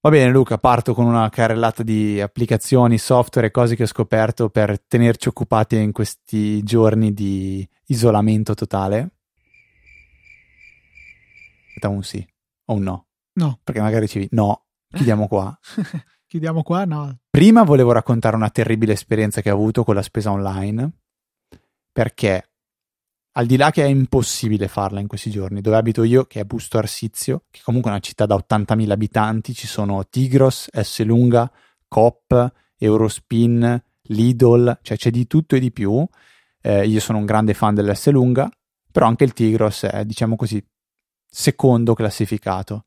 Va bene Luca, parto con una carrellata di applicazioni, software e cose che ho scoperto per tenerci occupati in questi giorni di isolamento totale. Aspetta un sì o un no? No. Perché magari ci... No, chiudiamo qua. [LAUGHS] chiudiamo qua? No. Prima volevo raccontare una terribile esperienza che ho avuto con la spesa online perché al di là che è impossibile farla in questi giorni, dove abito io, che è Busto Arsizio, che comunque è una città da 80.000 abitanti, ci sono Tigros, S Lunga, Coop, Eurospin, Lidl, cioè c'è di tutto e di più. Eh, io sono un grande fan dell'S Lunga, però anche il Tigros è, diciamo così, secondo classificato.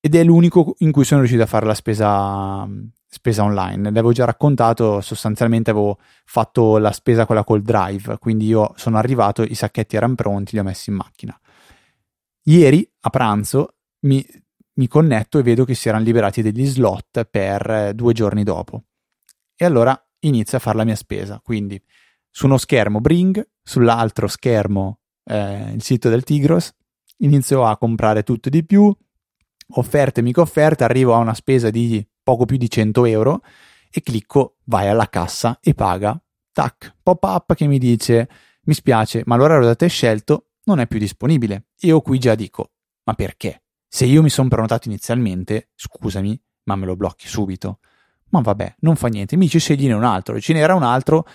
Ed è l'unico in cui sono riuscito a fare la spesa spesa online. L'avevo già raccontato, sostanzialmente avevo fatto la spesa quella col drive, quindi io sono arrivato, i sacchetti erano pronti, li ho messi in macchina. Ieri a pranzo mi, mi connetto e vedo che si erano liberati degli slot per eh, due giorni dopo. E allora inizio a fare la mia spesa, quindi su uno schermo Bring, sull'altro schermo eh, il sito del Tigros, inizio a comprare tutto di più, offerte, mica offerte, arrivo a una spesa di poco più di 100 euro e clicco vai alla cassa e paga. Tac, pop up che mi dice mi spiace, ma l'orario da te scelto non è più disponibile. Io qui già dico, ma perché? Se io mi sono prenotato inizialmente, scusami, ma me lo blocchi subito. Ma vabbè, non fa niente, mi dice scegliene un altro. Ce n'era un altro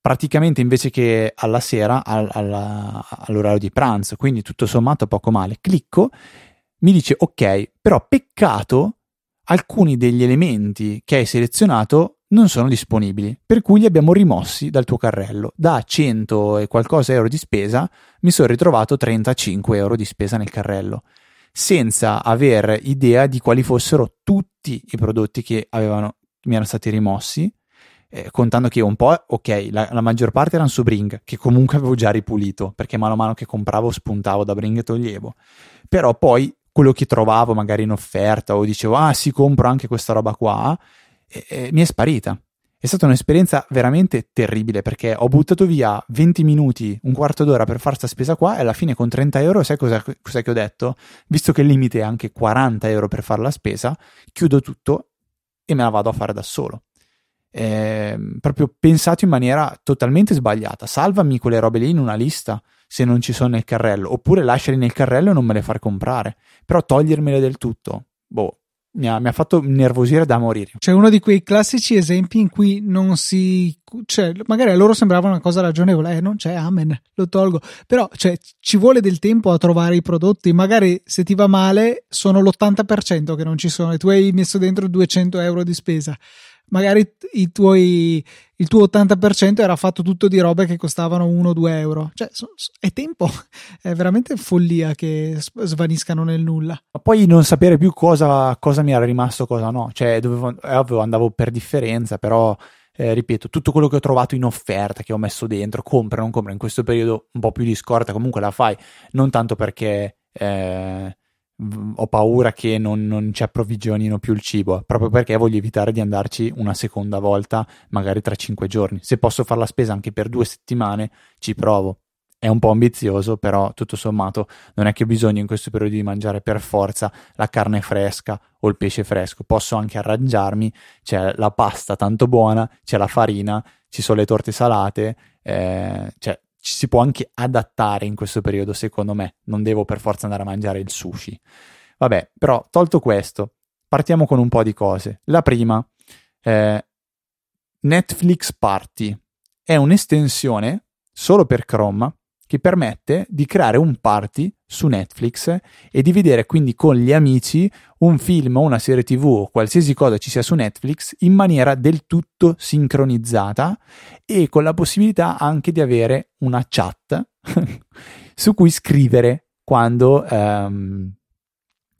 praticamente invece che alla sera all, all, all'orario di pranzo, quindi tutto sommato poco male. Clicco, mi dice ok, però peccato alcuni degli elementi che hai selezionato non sono disponibili, per cui li abbiamo rimossi dal tuo carrello. Da 100 e qualcosa euro di spesa mi sono ritrovato 35 euro di spesa nel carrello, senza aver idea di quali fossero tutti i prodotti che, avevano, mi erano stati rimossi, eh, contando che un po', ok, la, la, maggior parte erano su Bring, che comunque avevo già ripulito, perché mano a mano che compravo spuntavo da Bring e toglievo. Però poi quello che trovavo magari in offerta o dicevo, ah sì, compro anche questa roba qua, e, e mi è sparita. È stata un'esperienza veramente terribile perché ho buttato via 20 minuti, un quarto d'ora per fare questa spesa qua e alla fine con 30 euro, sai cosa, cosa che ho detto? Visto che il limite è anche 40 euro per fare la spesa, chiudo tutto e me la vado a fare da solo. Eh, proprio pensato in maniera totalmente sbagliata. Salvami quelle robe lì in una lista se non ci sono nel carrello, oppure lasciali nel carrello e non me le far comprare. Però togliermele del tutto, boh, mi ha, mi ha, fatto nervosire da morire. C'è uno di quei classici esempi in cui non si. Cioè, magari a loro sembrava una cosa ragionevole, eh, non c'è, amen, lo tolgo. Però cioè, ci vuole del tempo a trovare i prodotti. Magari se ti va male, sono l'80% che non ci sono e tu hai messo dentro 200 euro di spesa magari tuoi, il tuo 80% era fatto tutto di robe che costavano 1-2 euro. Cioè, è tempo, [LAUGHS] è veramente follia che svaniscano nel nulla. Ma poi non sapere più cosa, cosa mi era rimasto, cosa no. Cioè, dovevo, è ovvio, andavo per differenza, però. Eh, ripeto, tutto quello che ho trovato in offerta, che ho messo dentro, compra, non compra, in questo periodo un po' più di scorta, comunque la fai, non tanto perché eh, ho paura che non, non, ci approvvigionino più il cibo, proprio perché voglio evitare di andarci una seconda volta, magari tra cinque giorni. Se posso fare la spesa anche per due settimane, ci provo. È un po' ambizioso, però tutto sommato non è che ho bisogno in questo periodo di mangiare per forza la carne fresca o il pesce fresco. Posso anche arrangiarmi, c'è la pasta tanto buona, c'è la farina, ci sono le torte salate, eh, cioè ci si può anche adattare in questo periodo, secondo me. Non devo per forza andare a mangiare il sushi. Vabbè, però tolto questo, partiamo con un po' di cose. La prima, eh, Netflix Party è un'estensione solo per Chrome che permette di creare un party su Netflix e di vedere quindi con gli amici un film o una serie tv o qualsiasi cosa ci sia su Netflix in maniera del tutto sincronizzata e con la possibilità anche di avere una chat [LAUGHS] su cui scrivere quando, um,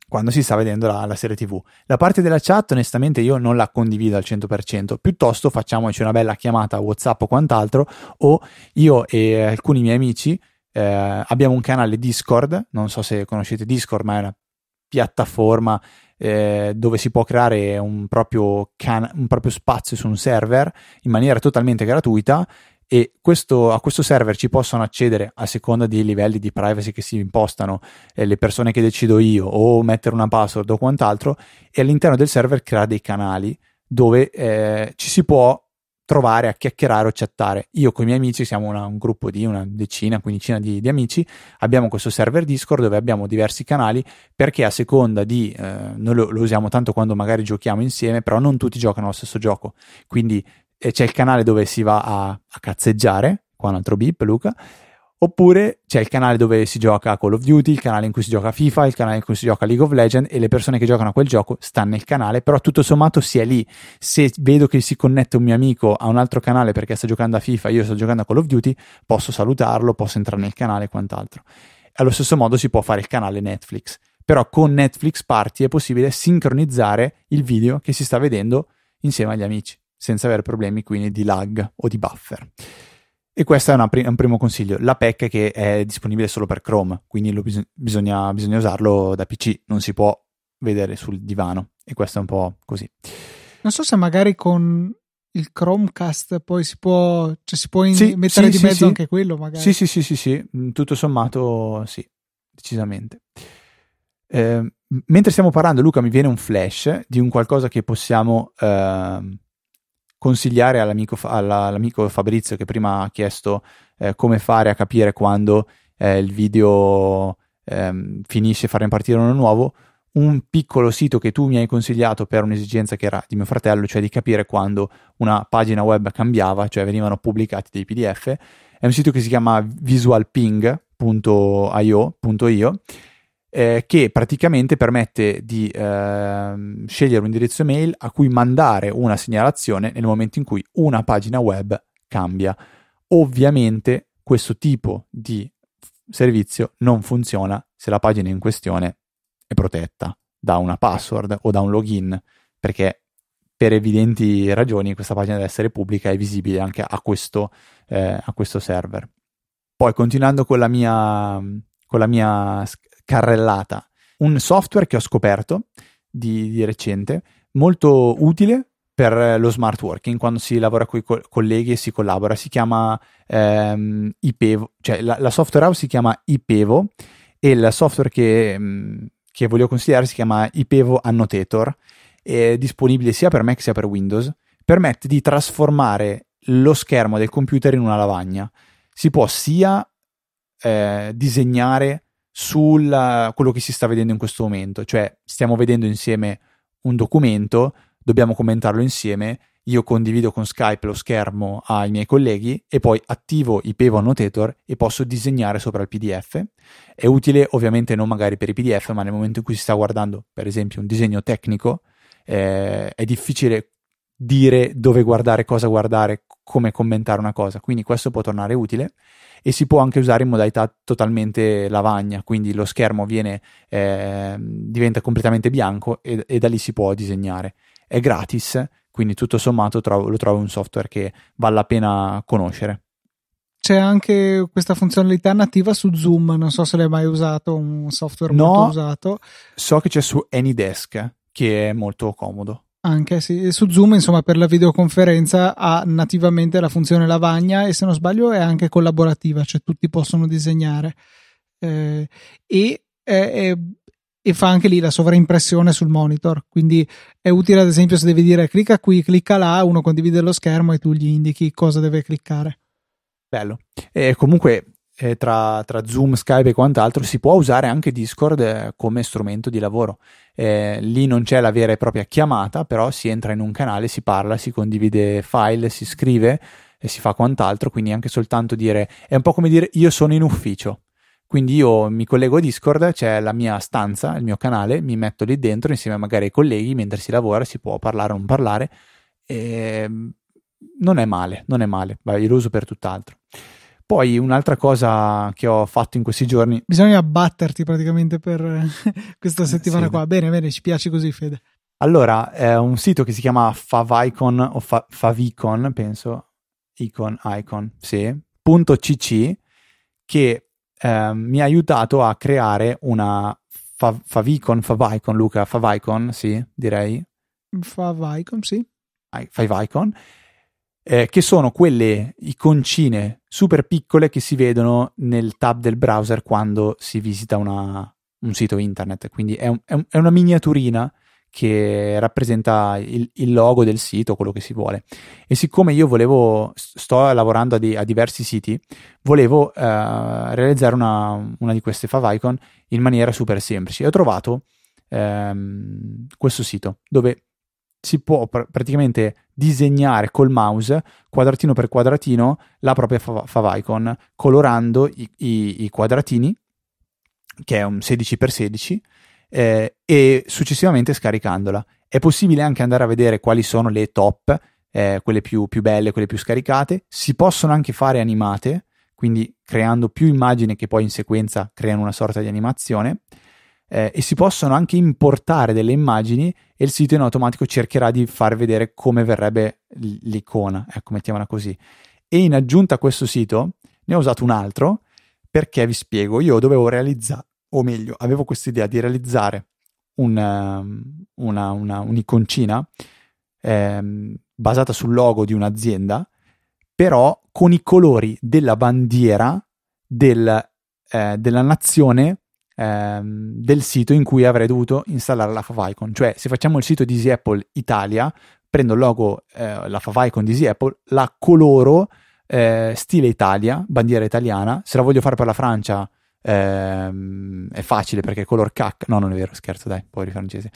quando si sta vedendo la, la, serie tv. La parte della chat onestamente io non la condivido al 100%, piuttosto facciamoci una bella chiamata WhatsApp o quant'altro o io e alcuni miei amici eh, abbiamo un canale Discord, non so se conoscete Discord, ma è una piattaforma eh, dove si può creare un proprio, can- un proprio spazio su un server in maniera totalmente gratuita e questo, a questo server ci possono accedere a seconda dei livelli di privacy che si impostano eh, le persone che decido io o mettere una password o quant'altro e all'interno del server crea dei canali dove eh, ci si può trovare a chiacchierare o chattare. Io con i miei amici siamo una, un gruppo di una decina, quindicina di, di, amici, abbiamo questo server Discord dove abbiamo diversi canali perché a seconda di, eh, noi lo, lo, usiamo tanto quando magari giochiamo insieme, però non tutti giocano allo stesso gioco, quindi eh, c'è il canale dove si va a, a cazzeggiare, qua un altro beep Luca, Oppure c'è il canale dove si gioca Call of Duty, il canale in cui si gioca FIFA, il canale in cui si gioca League of Legends e le persone che giocano a quel gioco stanno nel canale, però tutto sommato si è lì. Se vedo che si connette un mio amico a un altro canale perché sta giocando a FIFA, io sto giocando a Call of Duty, posso salutarlo, posso entrare nel canale e quant'altro. Allo stesso modo si può fare il canale Netflix, però con Netflix Party è possibile sincronizzare il video che si sta vedendo insieme agli amici, senza avere problemi quindi di lag o di buffer. E questo è, è, un primo consiglio. La PEC che è disponibile solo per Chrome, quindi bis- bisogna, bisogna, usarlo da PC, non si può vedere sul divano. E questo è un po' così. Non so se magari con il Chromecast poi si può, cioè si può in- sì, mettere sì, di mezzo sì, anche quello, magari. Sì, sì, sì, sì, sì, mm, tutto sommato sì, decisamente. Eh, mentre stiamo parlando, Luca, mi viene un flash di un qualcosa che possiamo... Eh, consigliare all'amico, all'amico Fabrizio che prima ha chiesto eh, come fare a capire quando eh, il video eh, finisce e farne partire uno nuovo, un piccolo sito che tu mi hai consigliato per un'esigenza che era di mio fratello, cioè di capire quando una pagina web cambiava, cioè venivano pubblicati dei PDF, è un sito che si chiama visualping.io eh, che praticamente permette di eh, scegliere un indirizzo email a cui mandare una segnalazione nel momento in cui una pagina web cambia. Ovviamente questo tipo di servizio non funziona se la pagina in questione è protetta da una password o da un login, perché per evidenti ragioni questa pagina deve essere pubblica e visibile anche a questo, eh, a questo server. Poi continuando con la mia, con la mia carrellata, un software che ho scoperto di, di recente, molto utile per lo smart working quando si lavora con i co- colleghi e si collabora. Si chiama ehm, IPEVO, cioè la, la, software house si chiama IPEVO e il software che, mm, che voglio consigliare si chiama IPEVO Annotator. È disponibile sia per Mac sia per Windows. Permette di trasformare lo schermo del computer in una lavagna. Si può sia eh, disegnare su quello che si sta vedendo in questo momento, cioè stiamo vedendo insieme un documento dobbiamo commentarlo insieme, io condivido con Skype lo schermo ai miei colleghi e poi attivo i Pevo Annotator e posso disegnare sopra il PDF. È utile ovviamente non magari per i PDF, ma nel momento in cui si sta guardando per esempio un disegno tecnico, eh, è difficile dire dove guardare, cosa guardare, come commentare una cosa, quindi questo può tornare utile e si può anche usare in modalità totalmente lavagna, quindi lo schermo viene, eh, diventa completamente bianco e, e da lì si può disegnare è gratis, quindi tutto sommato trovo, lo trovo un software che vale la pena conoscere. C'è anche questa funzionalità nativa su Zoom, non so se l'hai mai usato, un software no, molto usato. So che c'è su AnyDesk, che è molto comodo. Anche sì, su Zoom, insomma, per la videoconferenza ha nativamente la funzione lavagna e se non sbaglio è anche collaborativa, cioè tutti possono disegnare. Eh, e è e fa anche lì la sovraimpressione sul monitor. Quindi è utile, ad esempio, se devi dire clicca qui, clicca là, uno condivide lo schermo e tu gli indichi cosa deve cliccare. Bello. E comunque eh, tra, tra, Zoom, Skype e quant'altro si può usare anche Discord eh, come strumento di lavoro. Eh, lì non c'è la vera e propria chiamata, però si entra in un canale, si parla, si condivide file, si scrive e si fa quant'altro. Quindi anche soltanto dire è un po' come dire io sono in ufficio quindi io mi collego a Discord, c'è la mia stanza, il mio canale, mi metto lì dentro insieme magari ai colleghi, mentre si lavora si può parlare o non parlare. E non è male, non è male, io lo uso per tutt'altro. Poi un'altra cosa che ho fatto in questi giorni. Bisogna batterti praticamente per [LAUGHS] questa settimana sì. qua. Bene, bene, ci piace così, Fede. Allora, è un sito che si chiama Favicon o Fa- Favicon, penso. Icon, icon, sì. .cc che eh, mi ha aiutato a creare una fa- favicon, favicon, Luca, favicon, sì, direi. Favicon, sì. Favicon, eh, che sono quelle iconcine super piccole che si vedono nel tab del browser quando si visita una, un sito internet. Quindi è, un, è, un, è una miniaturina che rappresenta il, il, logo del sito, quello che si vuole. E siccome io volevo, sto lavorando a, di, a diversi siti, volevo uh, realizzare una, una, di queste favicon in maniera super semplice. E ho trovato um, questo sito dove si può pr- praticamente disegnare col mouse quadratino per quadratino la propria fav- favicon colorando i, i, i quadratini che è un 16x16 eh, e successivamente scaricandola. È possibile anche andare a vedere quali sono le top, eh, quelle più, più belle, quelle più scaricate. Si possono anche fare animate, quindi creando più immagini che poi in sequenza creano una sorta di animazione. Eh, e si possono anche importare delle immagini e il sito in automatico cercherà di far vedere come verrebbe l'icona, ecco, mettiamola così. E in aggiunta a questo sito ne ho usato un altro perché vi spiego, io dovevo realizzare o meglio, avevo questa idea di realizzare un, ehm, una, una, un'iconcina ehm, basata sul logo di un'azienda, però con i colori della bandiera del, eh, della nazione ehm, del sito in cui avrei dovuto installare la favicon. Cioè, se facciamo il sito di Easy Apple Italia, prendo il logo, eh, la favicon di Easy Apple, la coloro eh, stile Italia, bandiera italiana. Se la voglio fare per la Francia, ehm, è facile perché è color cac, no non è vero, scherzo dai, poveri francesi,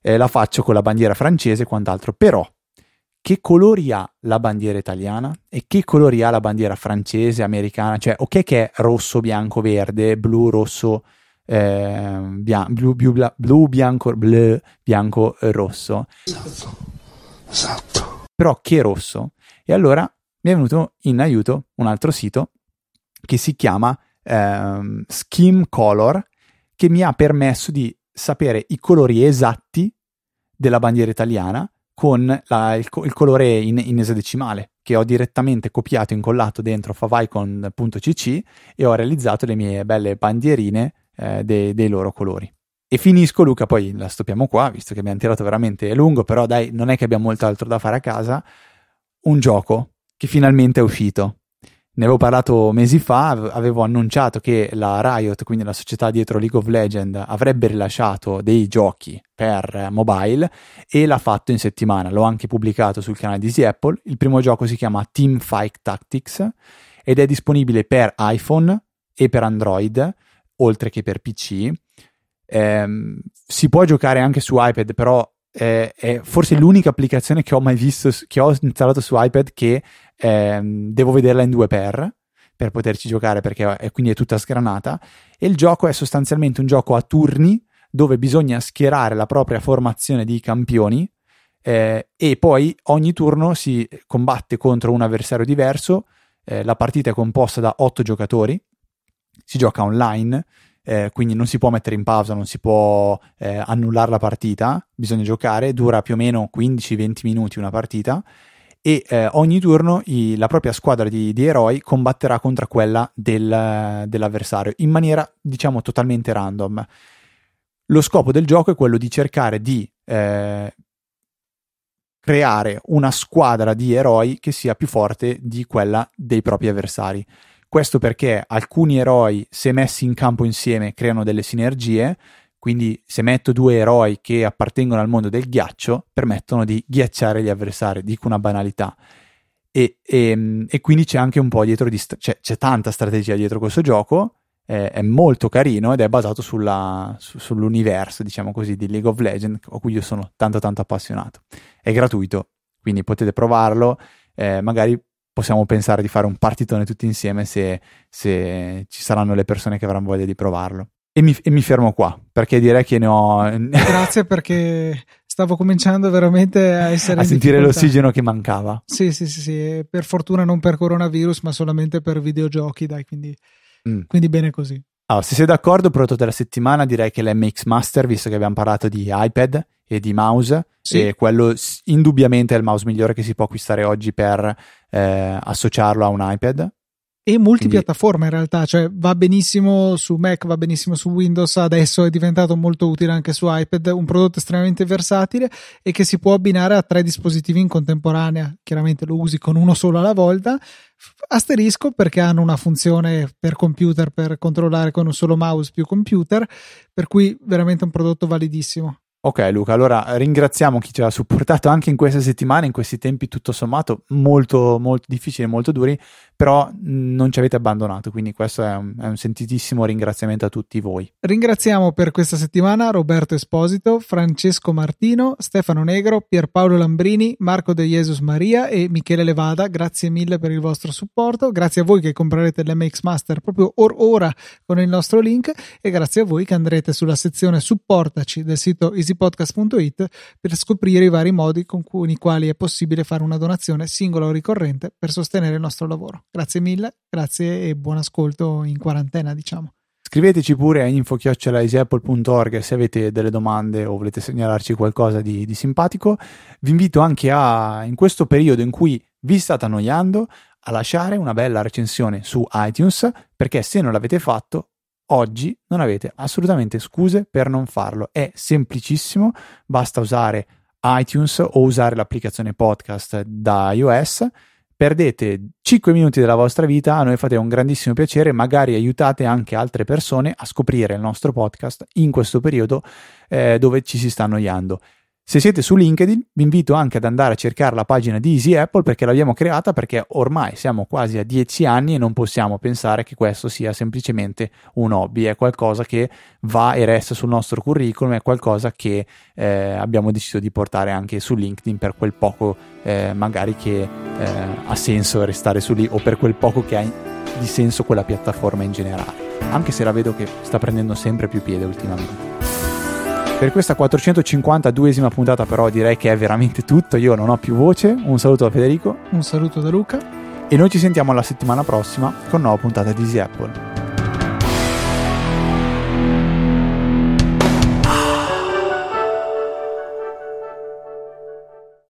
eh, la faccio con la bandiera francese e quant'altro, però che colori ha la bandiera italiana? E che colori ha la bandiera francese, americana, cioè ok che è rosso, bianco, verde, blu, rosso, eh, bian- blu, blu, blu, blu, bianco, blu, bianco, rosso. Esatto, esatto. Però che rosso? E allora mi è venuto in aiuto un altro sito che si chiama ehm, Scheme Color che mi ha permesso di sapere i colori esatti della bandiera italiana con la, il, il, colore in, in, esadecimale che ho direttamente copiato e incollato dentro favicon.cc e ho realizzato le mie belle bandierine eh, dei, dei loro colori. E finisco, Luca, poi la stoppiamo qua, visto che abbiamo tirato veramente lungo, però dai, non è che abbiamo molto altro da fare a casa. Un gioco che finalmente è uscito. Ne avevo parlato mesi fa, avevo annunciato che la Riot, quindi la società dietro League of Legends, avrebbe rilasciato dei giochi per mobile e l'ha fatto in settimana. L'ho anche pubblicato sul canale di Apple. Il primo gioco si chiama Team Fight Tactics ed è disponibile per iPhone e per Android, oltre che per PC. Eh, si può giocare anche su iPad, però eh, è forse l'unica applicazione che ho mai visto, che ho installato su iPad che eh, devo vederla in 2x per poterci giocare perché è, quindi è tutta sgranata e il gioco è sostanzialmente un gioco a turni dove bisogna schierare la propria formazione di campioni eh, e poi ogni turno si combatte contro un avversario diverso eh, la partita è composta da 8 giocatori si gioca online eh, quindi non si può mettere in pausa, non si può eh, annullare la partita, bisogna giocare, dura più o meno 15-20 minuti una partita e eh, ogni turno i, la propria squadra di, di, eroi combatterà contro quella del, dell'avversario in maniera diciamo totalmente random. Lo scopo del gioco è quello di cercare di eh, creare una squadra di eroi che sia più forte di quella dei propri avversari. Questo perché alcuni eroi, se messi in campo insieme, creano delle sinergie. Quindi, se metto due eroi che appartengono al mondo del ghiaccio, permettono di ghiacciare gli avversari. Dico una banalità. E, e, e quindi c'è anche un po' dietro di. St- c'è, c'è, tanta strategia dietro questo gioco. Eh, è molto carino ed è basato sulla, su, sull'universo, diciamo così, di League of Legends, a cui io sono tanto tanto appassionato. È gratuito, quindi potete provarlo. Eh, magari possiamo pensare di fare un partitone tutti insieme se, se ci saranno le persone che avranno voglia di provarlo. E mi, e mi, fermo qua perché direi che ne ho. [LAUGHS] Grazie perché stavo cominciando veramente a [LAUGHS] essere. a sentire l'ossigeno che mancava. Sì, sì, sì, sì, per fortuna non per coronavirus, ma solamente per videogiochi, dai, quindi, mm. quindi bene così. Allora, se sei d'accordo, prodotto della settimana direi che l'MX Master, visto che abbiamo parlato di iPad e di mouse, sì. e quello indubbiamente è il mouse migliore che si può acquistare oggi per eh, associarlo a un iPad. E multipiattaforma in realtà, cioè va benissimo su Mac, va benissimo su Windows, adesso è diventato molto utile anche su iPad, un prodotto estremamente versatile e che si può abbinare a tre dispositivi in contemporanea. Chiaramente lo usi con uno solo alla volta. Asterisco perché hanno una funzione per computer per controllare con un solo mouse più computer, per cui veramente un prodotto validissimo. Ok Luca, allora ringraziamo chi ci ha supportato anche in queste settimane, in questi tempi tutto sommato molto, molto difficili, molto duri, però non ci avete abbandonato, quindi questo è un, è un, sentitissimo ringraziamento a tutti voi. Ringraziamo per questa settimana Roberto Esposito, Francesco Martino, Stefano Negro, Pierpaolo Lambrini, Marco De Jesus Maria e Michele Levada, grazie mille per il vostro supporto, grazie a voi che comprerete l'MX Master proprio or ora con il nostro link e grazie a voi che andrete sulla sezione supportaci del sito easypodcast.it per scoprire i vari modi con cui, i quali è possibile fare una donazione singola o ricorrente per sostenere il nostro lavoro. Grazie mille, grazie e buon ascolto in quarantena, diciamo. Scriveteci pure a info.easyapple.org se avete delle domande o volete segnalarci qualcosa di, di simpatico. Vi invito anche a, in questo periodo in cui vi state annoiando, a lasciare una bella recensione su iTunes, perché se non l'avete fatto, oggi non avete assolutamente scuse per non farlo. È semplicissimo, basta usare iTunes o usare l'applicazione podcast da iOS perdete 5 minuti della vostra vita, a noi fate un grandissimo piacere, magari aiutate anche altre persone a scoprire il nostro podcast in questo periodo eh, dove ci si sta annoiando. Se siete su LinkedIn, vi invito anche ad andare a cercare la pagina di Easy Apple perché l'abbiamo creata perché ormai siamo quasi a 10 anni e non possiamo pensare che questo sia semplicemente un hobby, è qualcosa che va e resta sul nostro curriculum, è qualcosa che eh, abbiamo deciso di portare anche su LinkedIn per quel poco eh, magari che eh, ha senso restare su lì o per quel poco che ha di senso quella piattaforma in generale, anche se la vedo che sta prendendo sempre più piede ultimamente. Per questa 452esima puntata però direi che è veramente tutto, io non ho più voce, un saluto da Federico. Un saluto da Luca. E noi ci sentiamo la settimana prossima con nuova puntata di Easy Apple.